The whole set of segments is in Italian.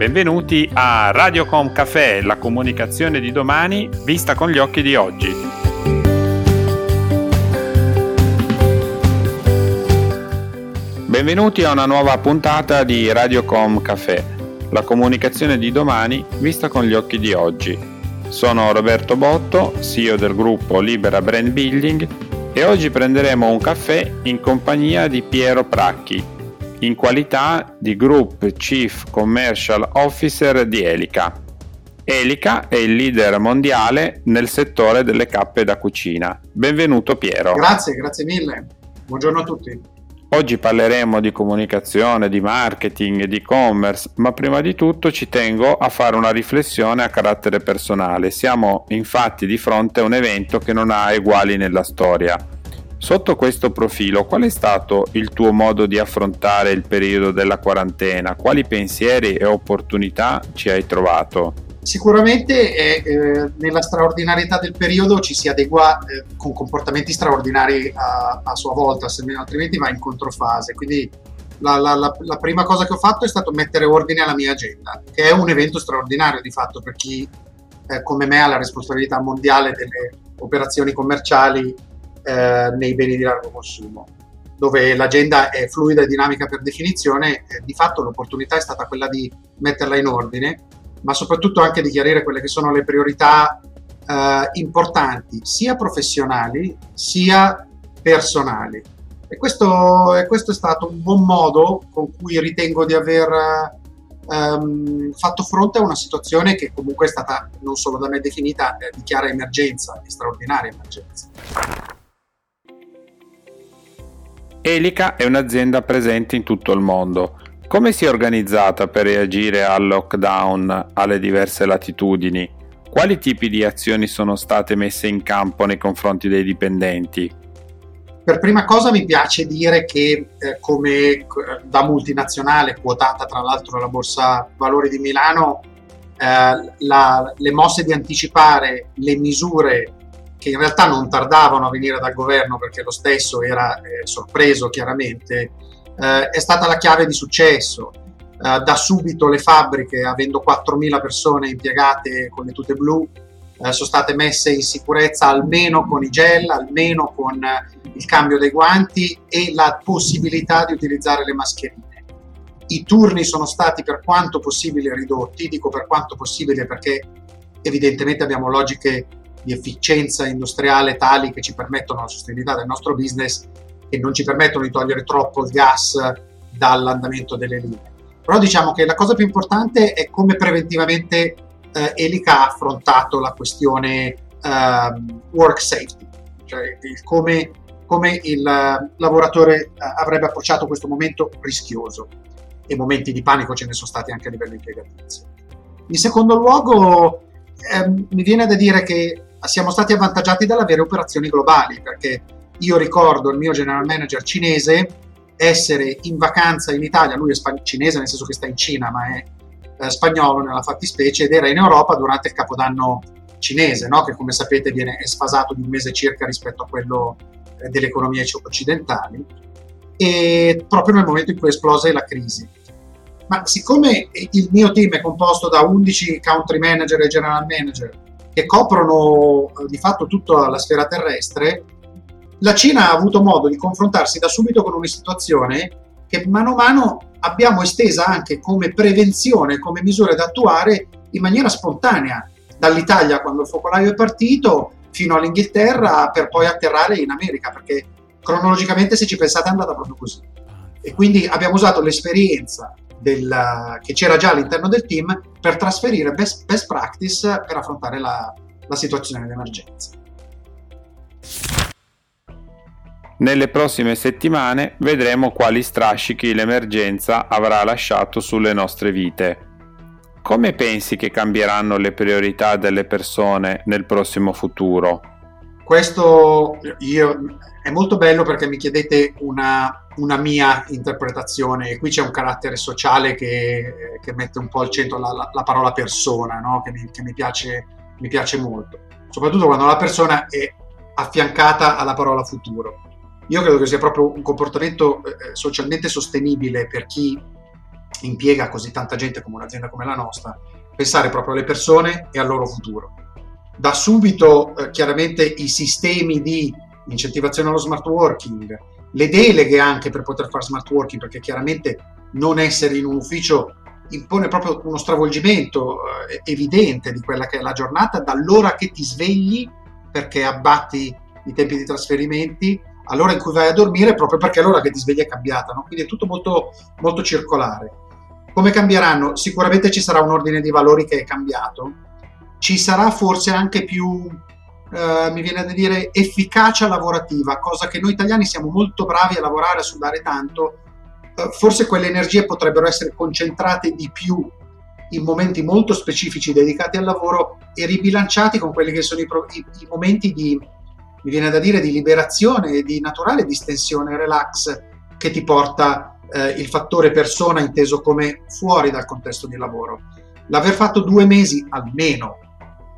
Benvenuti a Radiocom Café, la comunicazione di domani vista con gli occhi di oggi. Benvenuti a una nuova puntata di Radiocom Café, la comunicazione di domani vista con gli occhi di oggi. Sono Roberto Botto, CEO del gruppo Libera Brand Building e oggi prenderemo un caffè in compagnia di Piero Pracchi, in qualità di Group Chief Commercial Officer di Elica. Elica è il leader mondiale nel settore delle cappe da cucina. Benvenuto Piero. Grazie, grazie mille. Buongiorno a tutti. Oggi parleremo di comunicazione, di marketing, di e-commerce, ma prima di tutto ci tengo a fare una riflessione a carattere personale. Siamo infatti di fronte a un evento che non ha eguali nella storia Sotto questo profilo, qual è stato il tuo modo di affrontare il periodo della quarantena? Quali pensieri e opportunità ci hai trovato? Sicuramente eh, eh, nella straordinarietà del periodo ci si adegua eh, con comportamenti straordinari a, a sua volta, altrimenti va in controfase. Quindi la, la, la, la, prima cosa che ho fatto è stato mettere ordine alla mia agenda, che è un evento straordinario di fatto per chi eh, come me ha la responsabilità mondiale delle operazioni commerciali eh, nei beni di largo consumo, dove l'agenda è fluida e dinamica per definizione, eh, di fatto l'opportunità è stata quella di metterla in ordine, ma soprattutto anche di chiarire quelle che sono le priorità eh, importanti, sia professionali sia personali. E questo, e questo, è stato un buon modo con cui ritengo di aver ehm, fatto fronte a una situazione che comunque è stata non solo da me definita eh, di chiara emergenza, di straordinaria emergenza. Elica è un'azienda presente in tutto il mondo. Come si è organizzata per reagire al lockdown alle diverse latitudini? Quali tipi di azioni sono state messe in campo nei confronti dei dipendenti? Per prima cosa mi piace dire che eh, come eh, da multinazionale quotata tra l'altro alla Borsa Valori di Milano, eh, la, le mosse di anticipare le misure che in realtà non tardavano a venire dal governo perché lo stesso era eh, sorpreso chiaramente, eh, è stata la chiave di successo. Eh, da subito le fabbriche, avendo 4.000 persone impiegate con le tute blu, eh, sono state messe in sicurezza almeno con i gel, almeno con il cambio dei guanti e la possibilità di utilizzare le mascherine. I turni sono stati per quanto possibile ridotti, dico per quanto possibile perché evidentemente abbiamo logiche di efficienza industriale tali che ci permettono la sostenibilità del nostro business e non ci permettono di togliere troppo il gas dall'andamento delle linee. Però diciamo che la cosa più importante è come preventivamente eh, Elica ha affrontato la questione eh, work safety, cioè come, come, il lavoratore eh, avrebbe approcciato questo momento rischioso e momenti di panico ce ne sono stati anche a livello impiegatizio. In secondo luogo, ehm, mi viene da dire che siamo stati avvantaggiati dall'avere operazioni globali, perché io ricordo il mio general manager cinese essere in vacanza in Italia, lui è span- cinese nel senso che sta in Cina, ma è eh, spagnolo nella fattispecie, ed era in Europa durante il capodanno cinese, no? che come sapete viene sfasato di un mese circa rispetto a quello eh, delle economie occidentali, e proprio nel momento in cui esplose la crisi. Ma siccome il mio team è composto da 11 country manager e general manager, che coprono eh, di fatto tutta la sfera terrestre, la Cina ha avuto modo di confrontarsi da subito con una situazione che mano a mano abbiamo estesa anche come prevenzione, come misure da attuare in maniera spontanea, dall'Italia quando il focolaio è partito fino all'Inghilterra per poi atterrare in America, perché cronologicamente se ci pensate è andata proprio così. E quindi abbiamo usato l'esperienza del, che c'era già all'interno del team per trasferire best, best practice per affrontare la, la situazione di emergenza. Nelle prossime settimane vedremo quali strascichi l'emergenza avrà lasciato sulle nostre vite. Come pensi che cambieranno le priorità delle persone nel prossimo futuro? Questo io, è molto bello perché mi chiedete una, una, mia interpretazione qui c'è un carattere sociale che, che mette un po' al centro la, la, la parola persona, no? che, mi, che mi, piace, mi piace molto, soprattutto quando la persona è affiancata alla parola futuro. Io credo che sia proprio un comportamento eh, socialmente sostenibile per chi impiega così tanta gente come un'azienda come la nostra, pensare proprio alle persone e al loro futuro. Da subito eh, chiaramente i sistemi di incentivazione allo smart working, le deleghe anche per poter fare smart working, perché chiaramente non essere in un ufficio impone proprio uno stravolgimento eh, evidente di quella che è la giornata, dall'ora che ti svegli perché abbatti i tempi di trasferimenti, all'ora in cui vai a dormire proprio perché l'ora che ti svegli è cambiata, no? quindi è tutto molto, molto circolare. Come cambieranno? Sicuramente ci sarà un ordine di valori che è cambiato, ci sarà forse anche più, eh, mi viene da dire, efficacia lavorativa, cosa che noi italiani siamo molto bravi a lavorare, a sudare tanto, eh, forse quelle energie potrebbero essere concentrate di più in momenti molto specifici dedicati al lavoro e ribilanciati con quelli che sono i, i, i momenti di, mi viene da dire, di liberazione, di naturale distensione, relax che ti porta eh, il fattore persona inteso come fuori dal contesto di lavoro. L'aver fatto due mesi almeno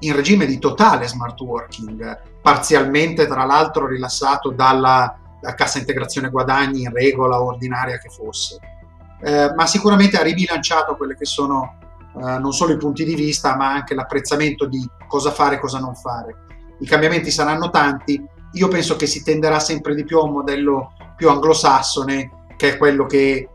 in regime di totale smart working, parzialmente tra l'altro rilassato dalla cassa integrazione guadagni in regola ordinaria che fosse, eh, ma sicuramente ha ribilanciato quelle che sono eh, non solo i punti di vista, ma anche l'apprezzamento di cosa fare e cosa non fare. I cambiamenti saranno tanti, io penso che si tenderà sempre di più a un modello più anglosassone, che è quello che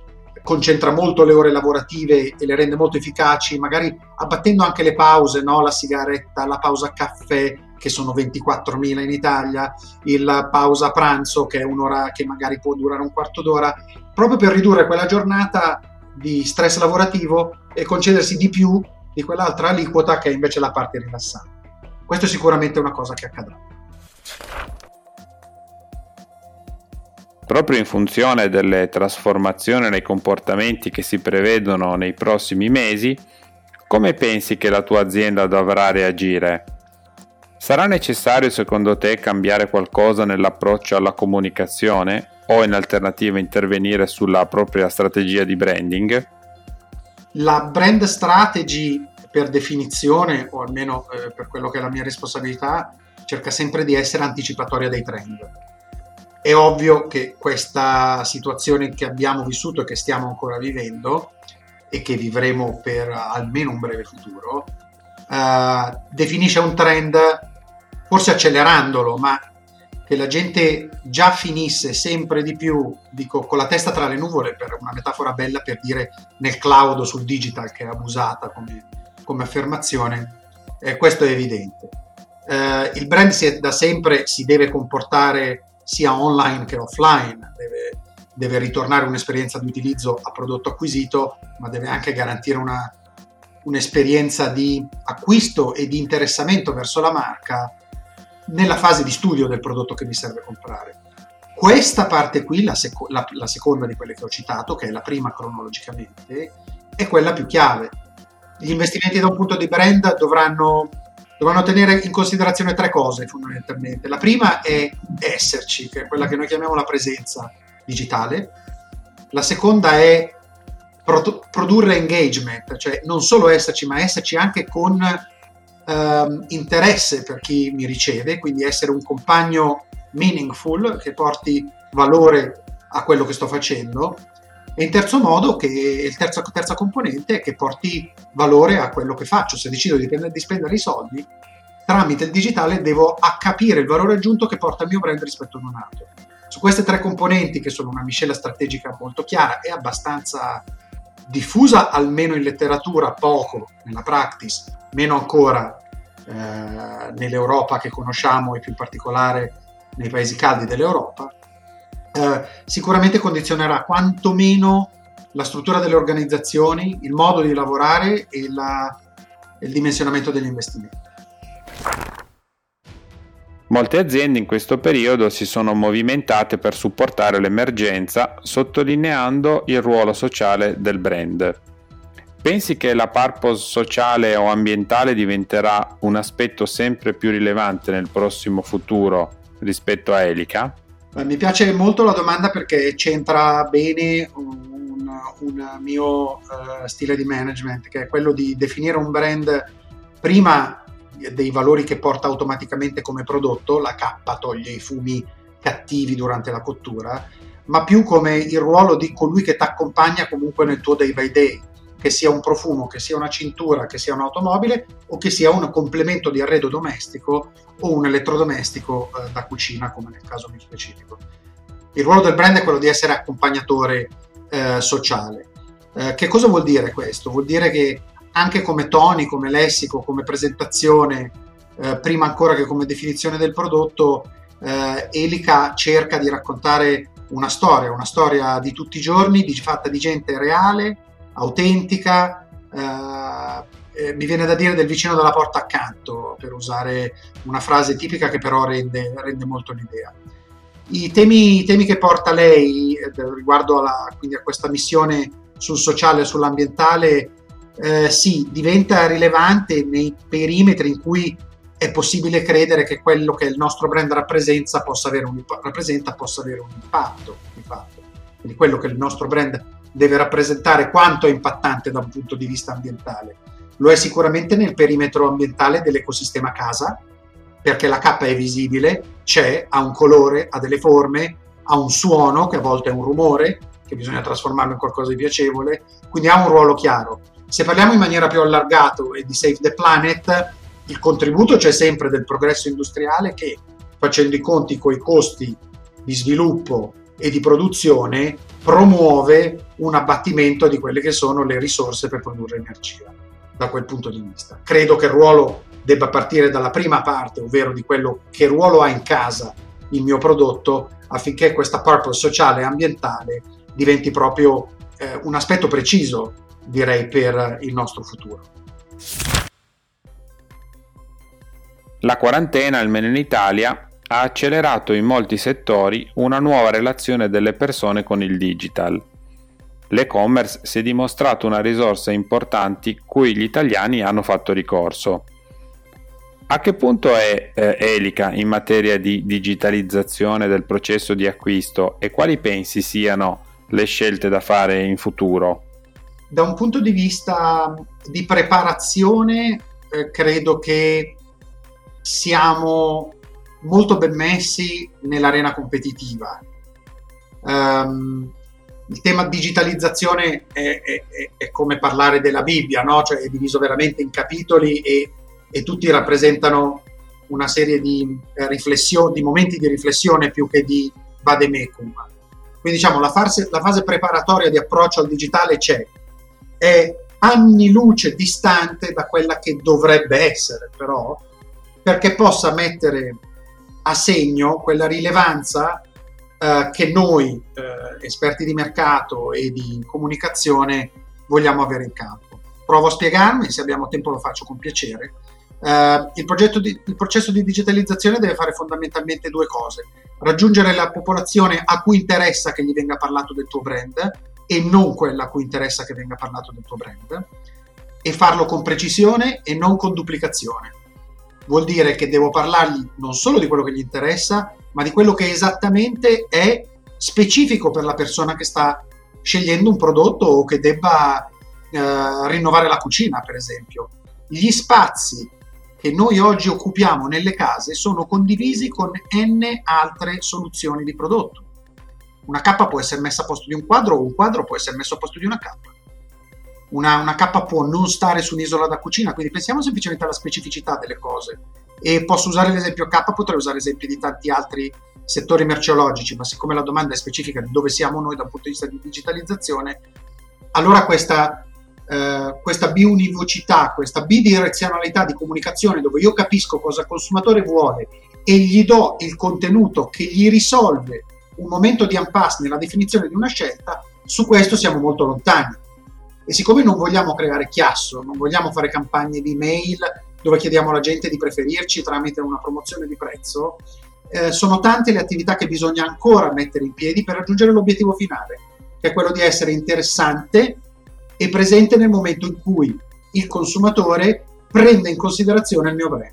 concentra molto le ore lavorative e le rende molto efficaci, magari abbattendo anche le pause, no? la sigaretta, la pausa caffè, che sono 24.000 in Italia, la pausa pranzo, che è un'ora che magari può durare un quarto d'ora, proprio per ridurre quella giornata di stress lavorativo e concedersi di più di quell'altra aliquota che è invece la parte rilassante. Questo è sicuramente una cosa che accadrà. Proprio in funzione delle trasformazioni nei comportamenti che si prevedono nei prossimi mesi, come pensi che la tua azienda dovrà reagire? Sarà necessario secondo te cambiare qualcosa nell'approccio alla comunicazione o in alternativa intervenire sulla propria strategia di branding? La brand strategy per definizione, o almeno eh, per quello che è la mia responsabilità, cerca sempre di essere anticipatoria dei trend è ovvio che questa situazione che abbiamo vissuto e che stiamo ancora vivendo e che vivremo per almeno un breve futuro, eh, definisce un trend, forse accelerandolo, ma che la gente già finisse sempre di più, dico con la testa tra le nuvole, per una metafora bella per dire nel cloud sul digital, che è abusata come, come affermazione, eh, questo è evidente. Eh, il brand si, da sempre si deve comportare sia online che offline, deve, deve ritornare un'esperienza di utilizzo a prodotto acquisito, ma deve anche garantire una, un'esperienza di acquisto e di interessamento verso la marca nella fase di studio del prodotto che mi serve comprare. Questa parte qui, la, seco- la, la, seconda di quelle che ho citato, che è la prima cronologicamente, è quella più chiave. Gli investimenti da un punto di brand dovranno dovranno tenere in considerazione tre cose fondamentalmente. La prima è esserci, che è quella che noi chiamiamo la presenza digitale. La seconda è pro- produrre engagement, cioè non solo esserci, ma esserci anche con ehm, interesse per chi mi riceve, quindi essere un compagno meaningful che porti valore a quello che sto facendo e in terzo modo, che il terzo, terza componente è che porti valore a quello che faccio. Se decido di, di spendere i soldi, tramite il digitale devo capire il valore aggiunto che porta il mio brand rispetto ad un altro. Su queste tre componenti, che sono una miscela strategica molto chiara e abbastanza diffusa, almeno in letteratura, poco nella practice, meno ancora eh, nell'Europa che conosciamo e più in particolare nei paesi caldi dell'Europa, eh, sicuramente condizionerà quantomeno la struttura delle organizzazioni, il modo di lavorare e la, il dimensionamento degli investimenti. Molte aziende in questo periodo si sono movimentate per supportare l'emergenza, sottolineando il ruolo sociale del brand. Pensi che la purpose sociale o ambientale diventerà un aspetto sempre più rilevante nel prossimo futuro rispetto a Elica? Mi piace molto la domanda perché c'entra bene un, un mio uh, stile di management, che è quello di definire un brand prima dei valori che porta automaticamente come prodotto, la K toglie i fumi cattivi durante la cottura, ma più come il ruolo di colui che ti accompagna comunque nel tuo day by day, che sia un profumo, che sia una cintura, che sia un'automobile o che sia un complemento di arredo domestico o un elettrodomestico eh, da cucina, come nel caso più specifico. Il ruolo del brand è quello di essere accompagnatore eh, sociale. Eh, che cosa vuol dire questo? Vuol dire che anche come toni, come lessico, come presentazione, eh, prima ancora che come definizione del prodotto, eh, Elica cerca di raccontare una storia, una storia di tutti i giorni, di, fatta di gente reale, autentica, eh, mi viene da dire del vicino della porta accanto, per usare una frase tipica che però rende, rende molto l'idea. I temi, i temi, che porta lei eh, riguardo alla, a questa missione sul sociale e sull'ambientale, eh, sì, diventa rilevante nei perimetri in cui è possibile credere che quello che il nostro brand rappresenta possa avere un, rappresenta, possa avere un impatto, di fatto. Quindi quello che il nostro brand deve rappresentare quanto è impattante da un punto di vista ambientale. Lo è sicuramente nel perimetro ambientale dell'ecosistema casa, perché la K è visibile, c'è, ha un colore, ha delle forme, ha un suono, che a volte è un rumore, che bisogna trasformarlo in qualcosa di piacevole, quindi ha un ruolo chiaro. Se parliamo in maniera più allargata e di Save the Planet, il contributo c'è sempre del progresso industriale che, facendo i conti con i costi di sviluppo e di produzione, promuove un abbattimento di quelle che sono le risorse per produrre energia da quel punto di vista. Credo che il ruolo debba partire dalla prima parte, ovvero di quello che ruolo ha in casa il mio prodotto, affinché questa purpose sociale e ambientale diventi proprio eh, un aspetto preciso, direi, per il nostro futuro. La quarantena, almeno in Italia, ha accelerato in molti settori una nuova relazione delle persone con il digital. L'e-commerce si è dimostrato una risorsa importante cui gli italiani hanno fatto ricorso. A che punto è eh, Elica in materia di digitalizzazione del processo di acquisto e quali pensi siano le scelte da fare in futuro? Da un punto di vista di preparazione, eh, credo che siamo molto ben messi nell'arena competitiva. Um, il tema digitalizzazione è, è, è, come parlare della Bibbia, no? cioè è diviso veramente in capitoli e, e tutti rappresentano una serie di, eh, di momenti di riflessione più che di vademecum. Quindi diciamo la fase, la fase preparatoria di approccio al digitale c'è, è anni luce distante da quella che dovrebbe essere però, perché possa mettere a segno quella rilevanza eh, che noi, eh, esperti di mercato e di comunicazione, vogliamo avere in campo. Provo a spiegarmi, se abbiamo tempo lo faccio con piacere. Uh, il, di, il, processo di digitalizzazione deve fare fondamentalmente due cose. Raggiungere la popolazione a cui interessa che gli venga parlato del tuo brand e non quella a cui interessa che venga parlato del tuo brand e farlo con precisione e non con duplicazione vuol dire che devo parlargli non solo di quello che gli interessa, ma di quello che esattamente è specifico per la persona che sta scegliendo un prodotto o che debba eh, rinnovare la cucina, per esempio. Gli spazi che noi oggi occupiamo nelle case sono condivisi con n altre soluzioni di prodotto. Una cappa può essere messa a posto di un quadro o un quadro può essere messo a posto di una cappa una, una K può non stare su un'isola da cucina, quindi pensiamo semplicemente alla specificità delle cose. E posso usare l'esempio K, potrei usare esempi di tanti altri settori merceologici, ma siccome la domanda è specifica di dove siamo noi dal punto di vista di digitalizzazione, allora questa, eh, questa biunivocità, questa bidirezionalità di comunicazione dove io capisco cosa il consumatore vuole e gli do il contenuto che gli risolve un momento di impasse nella definizione di una scelta, su questo siamo molto lontani. E siccome non vogliamo creare chiasso, non vogliamo fare campagne di mail dove chiediamo alla gente di preferirci tramite una promozione di prezzo, eh, sono tante le attività che bisogna ancora mettere in piedi per raggiungere l'obiettivo finale, che è quello di essere interessante e presente nel momento in cui il consumatore prende in considerazione il mio brand.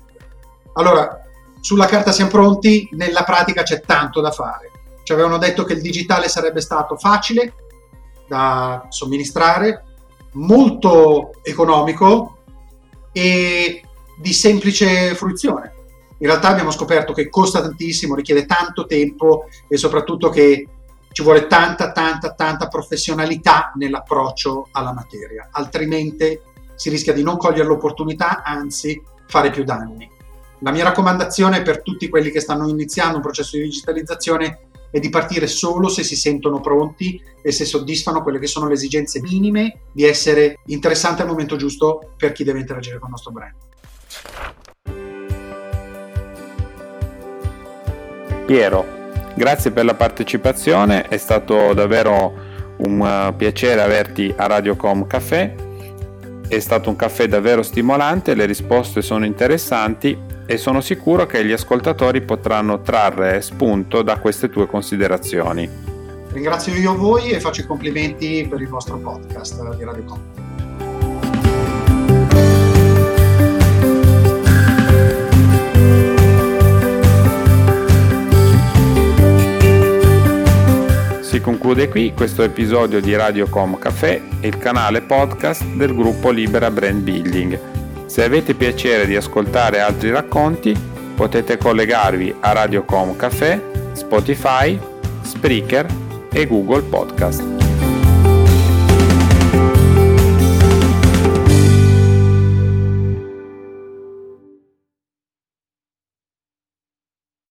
Allora, sulla carta siamo pronti, nella pratica c'è tanto da fare. Ci avevano detto che il digitale sarebbe stato facile da somministrare, molto economico e di semplice fruizione. In realtà abbiamo scoperto che costa tantissimo, richiede tanto tempo e soprattutto che ci vuole tanta, tanta, tanta professionalità nell'approccio alla materia, altrimenti si rischia di non cogliere l'opportunità, anzi fare più danni. La mia raccomandazione per tutti quelli che stanno iniziando un processo di digitalizzazione è di partire solo se si sentono pronti e se soddisfano quelle che sono le esigenze minime di essere interessante al momento giusto per chi deve interagire con il nostro brand. Piero, grazie per la partecipazione, è stato davvero un uh, piacere averti a Radiocom Café, è stato un caffè davvero stimolante, le risposte sono interessanti e sono sicuro che gli ascoltatori potranno trarre spunto da queste tue considerazioni. Ringrazio io voi e faccio i complimenti per il vostro podcast di Radiocom. Si conclude qui questo episodio di Radiocom Café, il canale podcast del gruppo Libera Brand Building. Se avete piacere di ascoltare altri racconti, potete collegarvi a Radiocom Café, Spotify, Spreaker e Google Podcast.